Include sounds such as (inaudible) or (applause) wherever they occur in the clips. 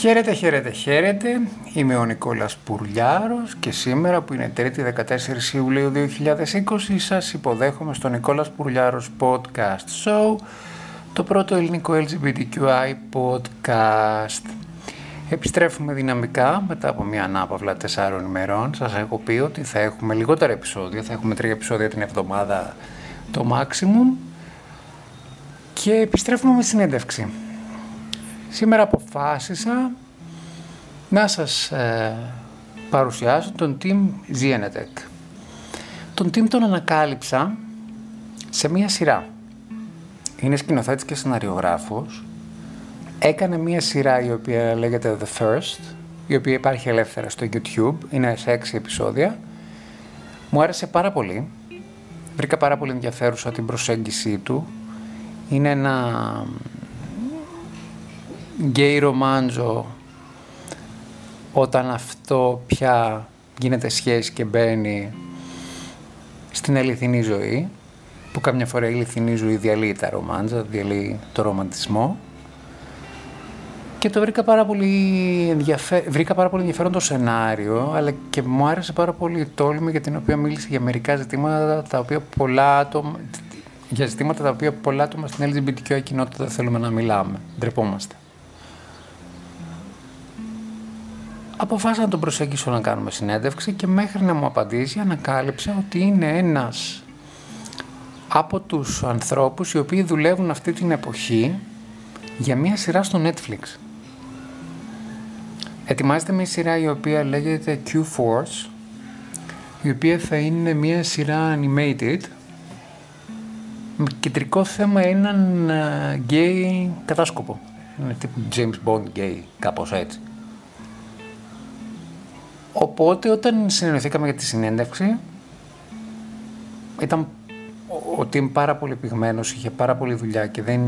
Χαίρετε, χαίρετε, χαίρετε. Είμαι ο Νικόλας Πουρλιάρος και σήμερα που είναι 3η 14 Ιουλίου 2020 σας υποδέχομαι στο Νικόλας Πουρλιάρος Podcast Show το πρώτο ελληνικό LGBTQI podcast. Επιστρέφουμε δυναμικά μετά από μια ανάπαυλα τεσσάρων ημερών. Σας έχω πει ότι θα έχουμε λιγότερα επεισόδια, θα έχουμε τρία επεισόδια την εβδομάδα το maximum και επιστρέφουμε με συνέντευξη. Σήμερα αποφάσισα να σας ε, παρουσιάσω τον team Zienetec. Τον team τον ανακάλυψα σε μία σειρά. Είναι σκηνοθέτης και σεναριογράφος. Έκανε μία σειρά η οποία λέγεται The First, η οποία υπάρχει ελεύθερα στο YouTube. Είναι σε έξι επεισόδια. Μου άρεσε πάρα πολύ. Βρήκα πάρα πολύ ενδιαφέρουσα την προσέγγιση του. Είναι ένα γκέι ρομάντζο όταν αυτό πια γίνεται σχέση και μπαίνει στην αληθινή ζωή που καμιά φορά η αληθινή ζωή διαλύει τα ρομάντζα, διαλύει το ρομαντισμό και το βρήκα πάρα πολύ, ενδιαφέ... βρήκα πάρα πολύ ενδιαφέρον το σενάριο αλλά και μου άρεσε πάρα πολύ η τόλμη για την οποία μίλησε για μερικά ζητήματα τα οποία πολλά άτομα για ζητήματα τα οποία πολλά άτομα στην LGBTQ κοινότητα δεν θέλουμε να μιλάμε. Ντρεπόμαστε. Αποφάσισα να τον προσέγγισω να κάνουμε συνέντευξη και μέχρι να μου απαντήσει ανακάλυψα ότι είναι ένας από τους ανθρώπους οι οποίοι δουλεύουν αυτή την εποχή για μια σειρά στο Netflix. Ετοιμάζεται μια σειρά η οποία λέγεται Q-Force η οποία θα είναι μια σειρά animated με κεντρικό θέμα έναν γκέι κατάσκοπο. Είναι τύπου James Bond γκέι, κάπως έτσι. Οπότε όταν συνεννοηθήκαμε για τη συνέντευξη, ήταν ο Τιμ πάρα πολύ πυγμένος, είχε πάρα πολύ δουλειά και δεν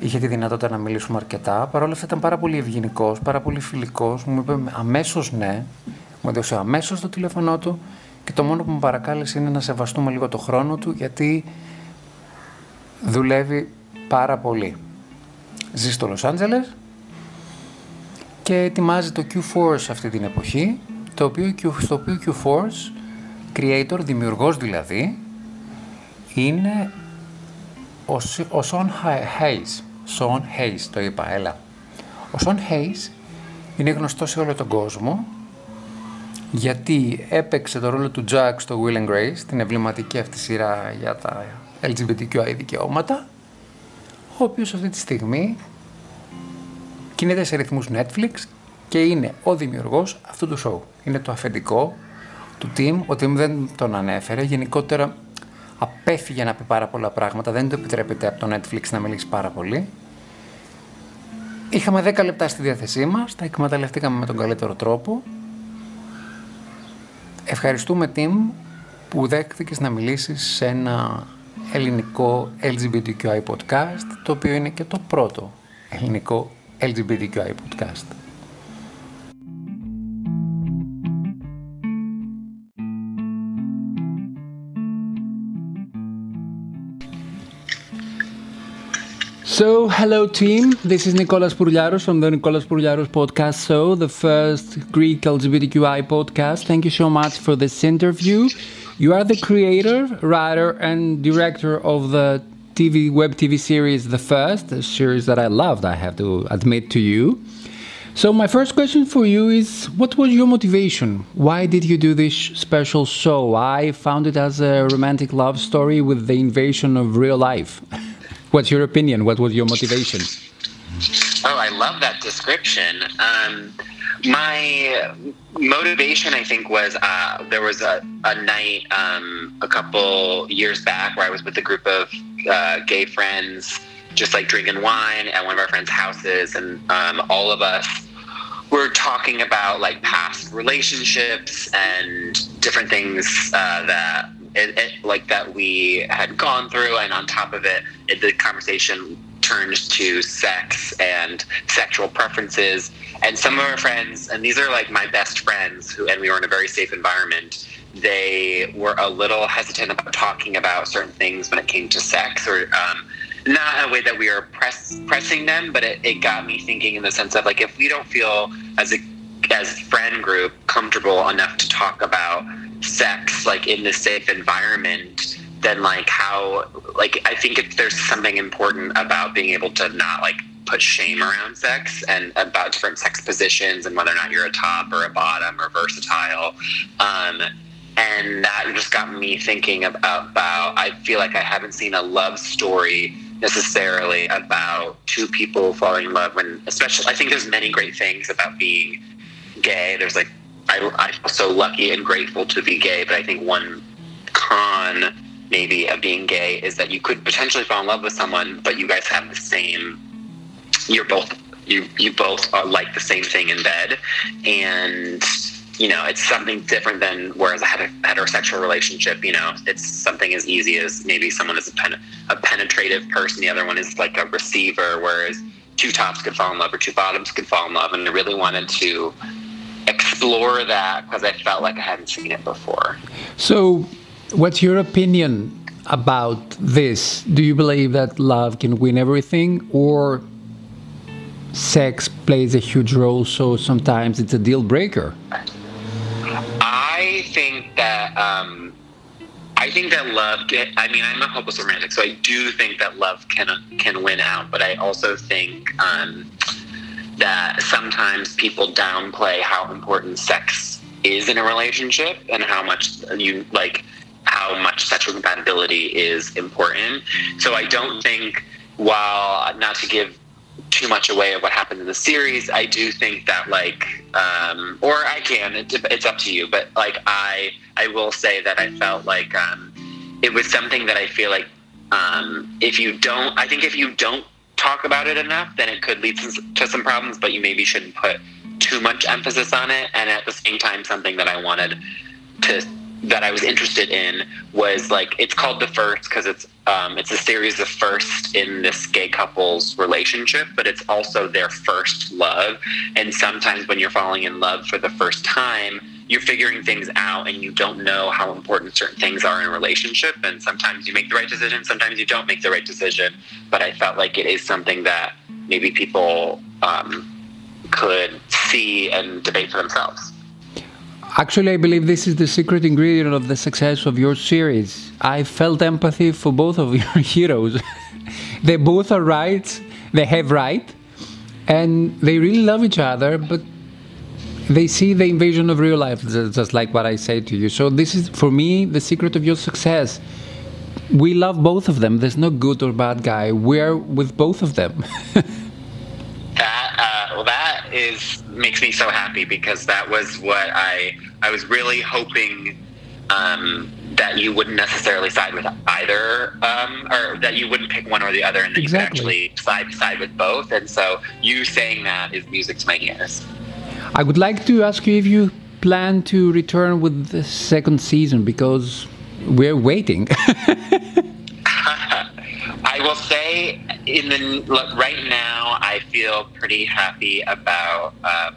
είχε τη δυνατότητα να μιλήσουμε αρκετά. Παρ' όλα αυτά ήταν πάρα πολύ ευγενικός, πάρα πολύ φιλικός. Μου είπε αμέσως ναι. Μου έδωσε αμέσως το τηλέφωνό του και το μόνο που μου παρακάλεσε είναι να σεβαστούμε λίγο το χρόνο του γιατί δουλεύει πάρα πολύ. Ζει στο Λος Άντζελες και ετοιμάζει το Q-Force αυτή την εποχή, το οποίο, στο οποίο Q-Force, creator, δημιουργός δηλαδή, είναι ο, ο Sean Hayes. Sean Hayes, το είπα, έλα. Ο Sean Hayes είναι γνωστό σε όλο τον κόσμο γιατί έπαιξε το ρόλο του Jack στο Will and Grace, την εμβληματική αυτή σειρά για τα LGBTQI δικαιώματα, ο οποίος αυτή τη στιγμή κινείται σε ρυθμούς Netflix και είναι ο δημιουργός αυτού του show. Είναι το αφεντικό του team, ο team δεν τον ανέφερε, γενικότερα απέφυγε να πει πάρα πολλά πράγματα, δεν το επιτρέπεται από το Netflix να μιλήσει πάρα πολύ. Είχαμε 10 λεπτά στη διάθεσή μας, τα εκμεταλλευτήκαμε με τον καλύτερο τρόπο. Ευχαριστούμε team που δέχτηκες να μιλήσεις σε ένα ελληνικό LGBTQI podcast, το οποίο είναι και το πρώτο ελληνικό LGBTQI podcast. So, hello Tim. This is Nicolas Pourliaros from the Nicolas Pourliaros podcast show, the first Greek LGBTQI podcast. Thank you so much for this interview. You are the creator, writer, and director of the TV web TV series The First, a series that I loved, I have to admit to you. So my first question for you is what was your motivation? Why did you do this special show? I found it as a romantic love story with the invasion of real life. (laughs) What's your opinion? What was your motivation? Oh, I love that description. Um, my motivation, I think, was uh, there was a, a night um, a couple years back where I was with a group of uh, gay friends, just like drinking wine at one of our friends' houses, and um, all of us were talking about like past relationships and different things uh, that it, it, like that we had gone through, and on top of it, it the conversation turned to sex and sexual preferences. And some of our friends, and these are like my best friends, who and we were in a very safe environment. They were a little hesitant about talking about certain things when it came to sex, or um, not in a way that we are press, pressing them, but it, it got me thinking in the sense of like if we don't feel as a as friend group comfortable enough to talk about sex like in this safe environment then like how like i think if there's something important about being able to not like put shame around sex and about different sex positions and whether or not you're a top or a bottom or versatile um, and that just got me thinking about, about i feel like i haven't seen a love story necessarily about two people falling in love when especially i think there's many great things about being gay there's like I, I feel so lucky and grateful to be gay, but I think one con maybe of being gay is that you could potentially fall in love with someone, but you guys have the same. You're both you you both are like the same thing in bed, and you know it's something different than whereas a heterosexual relationship. You know, it's something as easy as maybe someone is a, pen, a penetrative person, the other one is like a receiver, whereas two tops could fall in love or two bottoms could fall in love, and I really wanted to explore that because I felt like I hadn't seen it before. So, what's your opinion about this? Do you believe that love can win everything, or sex plays a huge role, so sometimes it's a deal breaker? I think that. Um, I think that love. I mean, I'm a hopeless romantic, so I do think that love can can win out. But I also think um, that sometimes people downplay how important sex is in a relationship and how much you like how much sexual compatibility is important. So I don't think while not to give too much away of what happened in the series, I do think that like um, or I can it, it's up to you, but like I I will say that I felt like um, it was something that I feel like um, if you don't I think if you don't talk about it enough, then it could lead to some problems, but you maybe shouldn't put too much emphasis on it. And at the same time, something that I wanted to that I was interested in was like it's called the first because it's um, it's a series of firsts in this gay couple's relationship, but it's also their first love. And sometimes when you're falling in love for the first time, you're figuring things out and you don't know how important certain things are in a relationship. And sometimes you make the right decision, sometimes you don't make the right decision. But I felt like it is something that maybe people um, could see and debate for themselves. Actually, I believe this is the secret ingredient of the success of your series. I felt empathy for both of (laughs) your heroes. (laughs) they both are right, they have right, and they really love each other, but they see the invasion of real life, just like what I say to you. So this is, for me, the secret of your success. We love both of them. There's no good or bad guy. We're with both of them. (laughs) that uh, well, that is makes me so happy because that was what I I was really hoping um, that you wouldn't necessarily side with either, um, or that you wouldn't pick one or the other, and that exactly. you could actually side side with both. And so, you saying that is music to my ears. I would like to ask you if you plan to return with the second season because we're waiting. (laughs) I will say, in the right now, I feel pretty happy about. Um,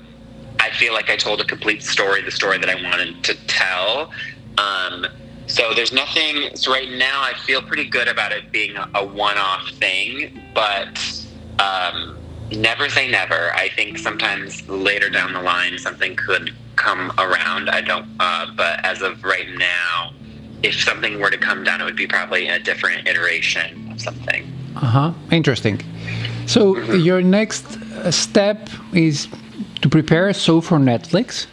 I feel like I told a complete story, the story that I wanted to tell. Um, so there's nothing. So right now, I feel pretty good about it being a, a one-off thing, but. Um, never say never. I think sometimes later down the line something could come around. I don't, uh, but as of right now, if something were to come down, it would be probably a different iteration of something. Uh huh. Interesting. So mm-hmm. your next uh, step is to prepare a show for Netflix.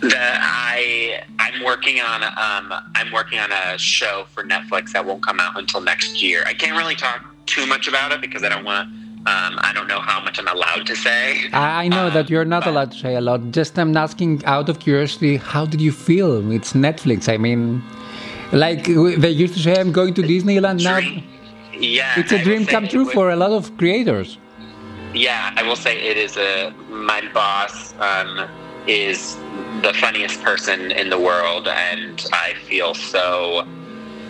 That I I'm working on um, I'm working on a show for Netflix that won't come out until next year. I can't really talk too much about it because I don't want to. Um, I don't know how much I'm allowed to say. I know um, that you're not but, allowed to say a lot. Just I'm asking out of curiosity, how did you feel? It's Netflix. I mean, like they used to say, I'm going to Disneyland now. Yeah, it's a dream come true for a lot of creators. Yeah, I will say it is a. My boss um, is the funniest person in the world, and I feel so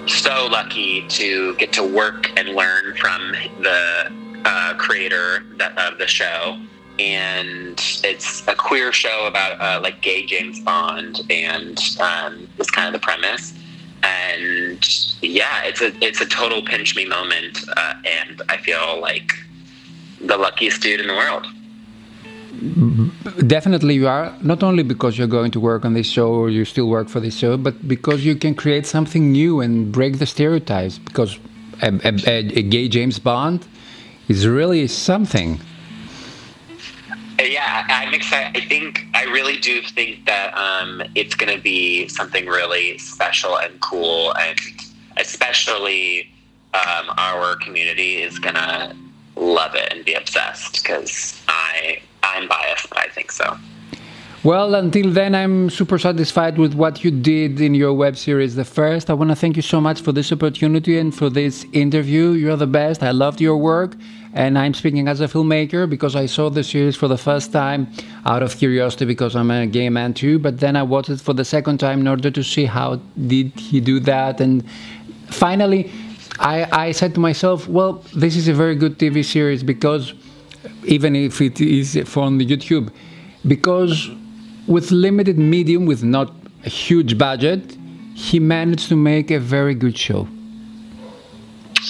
so lucky to get to work and learn from the uh, creator that, of the show. And it's a queer show about uh, like gay James Bond, and um, it's kind of the premise. and yeah, it's a it's a total pinch me moment, uh, and I feel like the luckiest dude in the world. Definitely, you are not only because you're going to work on this show or you still work for this show, but because you can create something new and break the stereotypes. Because a, a, a gay James Bond is really something. Yeah, I'm excited. I think I really do think that um, it's going to be something really special and cool, and especially um, our community is going to love it and be obsessed because I I'm biased, but I think so. Well, until then, I'm super satisfied with what you did in your web series, The First. I want to thank you so much for this opportunity and for this interview. You're the best. I loved your work. And I'm speaking as a filmmaker because I saw the series for the first time out of curiosity because I'm a gay man too. But then I watched it for the second time in order to see how did he do that. And finally, I, I said to myself, well, this is a very good TV series because even if it is from YouTube, because with limited medium, with not a huge budget, he managed to make a very good show.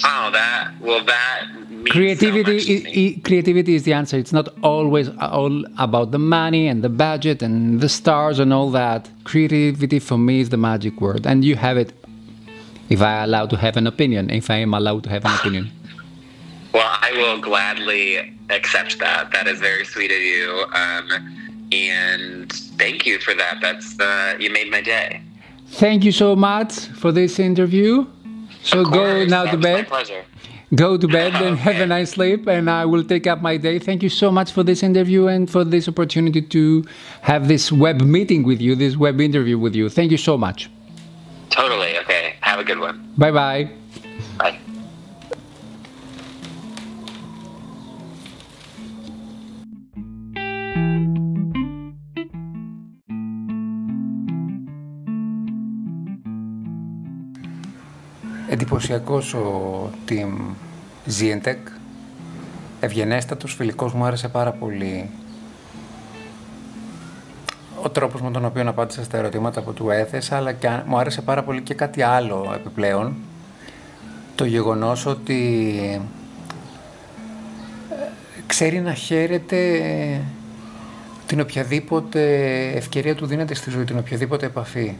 Oh, that well, that creativity. So is, creativity is the answer. It's not always all about the money and the budget and the stars and all that. Creativity for me is the magic word, and you have it. If I allow to have an opinion, if I am allowed to have an opinion. Well, I will gladly accept that. That is very sweet of you. Um, and thank you for that. That's uh, you made my day. Thank you so much for this interview. So go now to bed. pleasure. Go to bed and okay. (laughs) have a nice sleep, and I will take up my day. Thank you so much for this interview and for this opportunity to have this web meeting with you, this web interview with you. Thank you so much. Totally. Okay. Have a good one. Bye bye bye. Bye. εντυπωσιακός ο team Zientech. Ευγενέστατος, φιλικός, μου άρεσε πάρα πολύ ο τρόπος με τον οποίο απάντησα στα ερωτήματα που του έθεσα, αλλά και μου άρεσε πάρα πολύ και κάτι άλλο επιπλέον. Το γεγονός ότι ε, ξέρει να χαίρεται την οποιαδήποτε ευκαιρία του δίνεται στη ζωή, την οποιαδήποτε επαφή.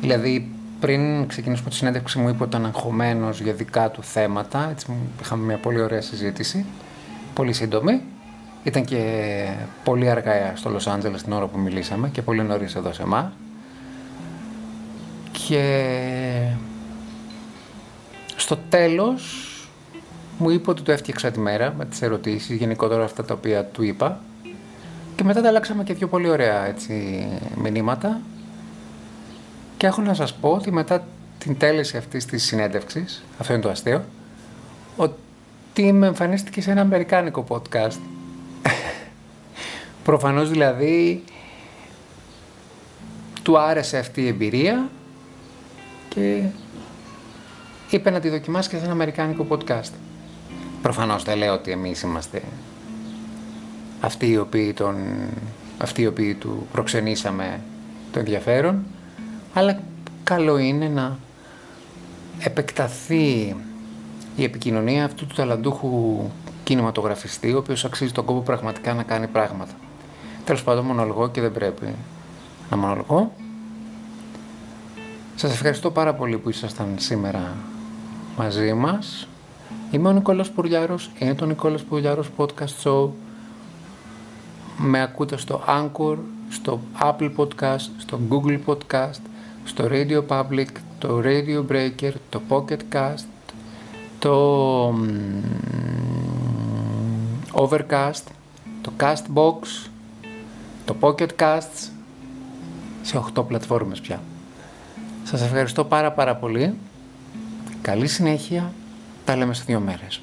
Δηλαδή, πριν ξεκινήσουμε τη συνέντευξη μου είπε ότι ήταν αγχωμένος για δικά του θέματα. Έτσι, είχαμε μια πολύ ωραία συζήτηση, πολύ σύντομη. Ήταν και πολύ αργά στο Λος Άντζελες την ώρα που μιλήσαμε και πολύ νωρίς εδώ σε εμά. Και στο τέλος μου είπε ότι το έφτιαξα τη μέρα με τις ερωτήσεις, γενικότερα αυτά τα οποία του είπα. Και μετά τα αλλάξαμε και δύο πολύ ωραία έτσι, μηνύματα και έχω να σας πω ότι μετά την τέλεση αυτής της συνέντευξης, αυτό είναι το αστείο, ότι με εμφανίστηκε σε ένα αμερικάνικο podcast. Προφανώς δηλαδή του άρεσε αυτή η εμπειρία και είπε να τη δοκιμάσει και σε ένα αμερικάνικο podcast. Προφανώς δεν λέω ότι εμείς είμαστε αυτοί οι οποίοι, τον, αυτοί οι οποίοι του προξενήσαμε το ενδιαφέρον, αλλά καλό είναι να επεκταθεί η επικοινωνία αυτού του ταλαντούχου κινηματογραφιστή, ο οποίος αξίζει τον κόπο πραγματικά να κάνει πράγματα. Τέλος πάντων, μονολογώ και δεν πρέπει να μονολογώ. Σας ευχαριστώ πάρα πολύ που ήσασταν σήμερα μαζί μας. Είμαι ο Νικόλας Πουρλιάρος, είναι το Νικόλας Πουρλιάρος Podcast Show. Με ακούτε στο Anchor, στο Apple Podcast, στο Google Podcast, στο Radio Public, το Radio Breaker, το Pocket Cast, το Overcast, το Castbox, το Pocket Casts, σε 8 πλατφόρμες πια. Σας ευχαριστώ πάρα πάρα πολύ. Καλή συνέχεια. Τα λέμε σε δύο μέρες.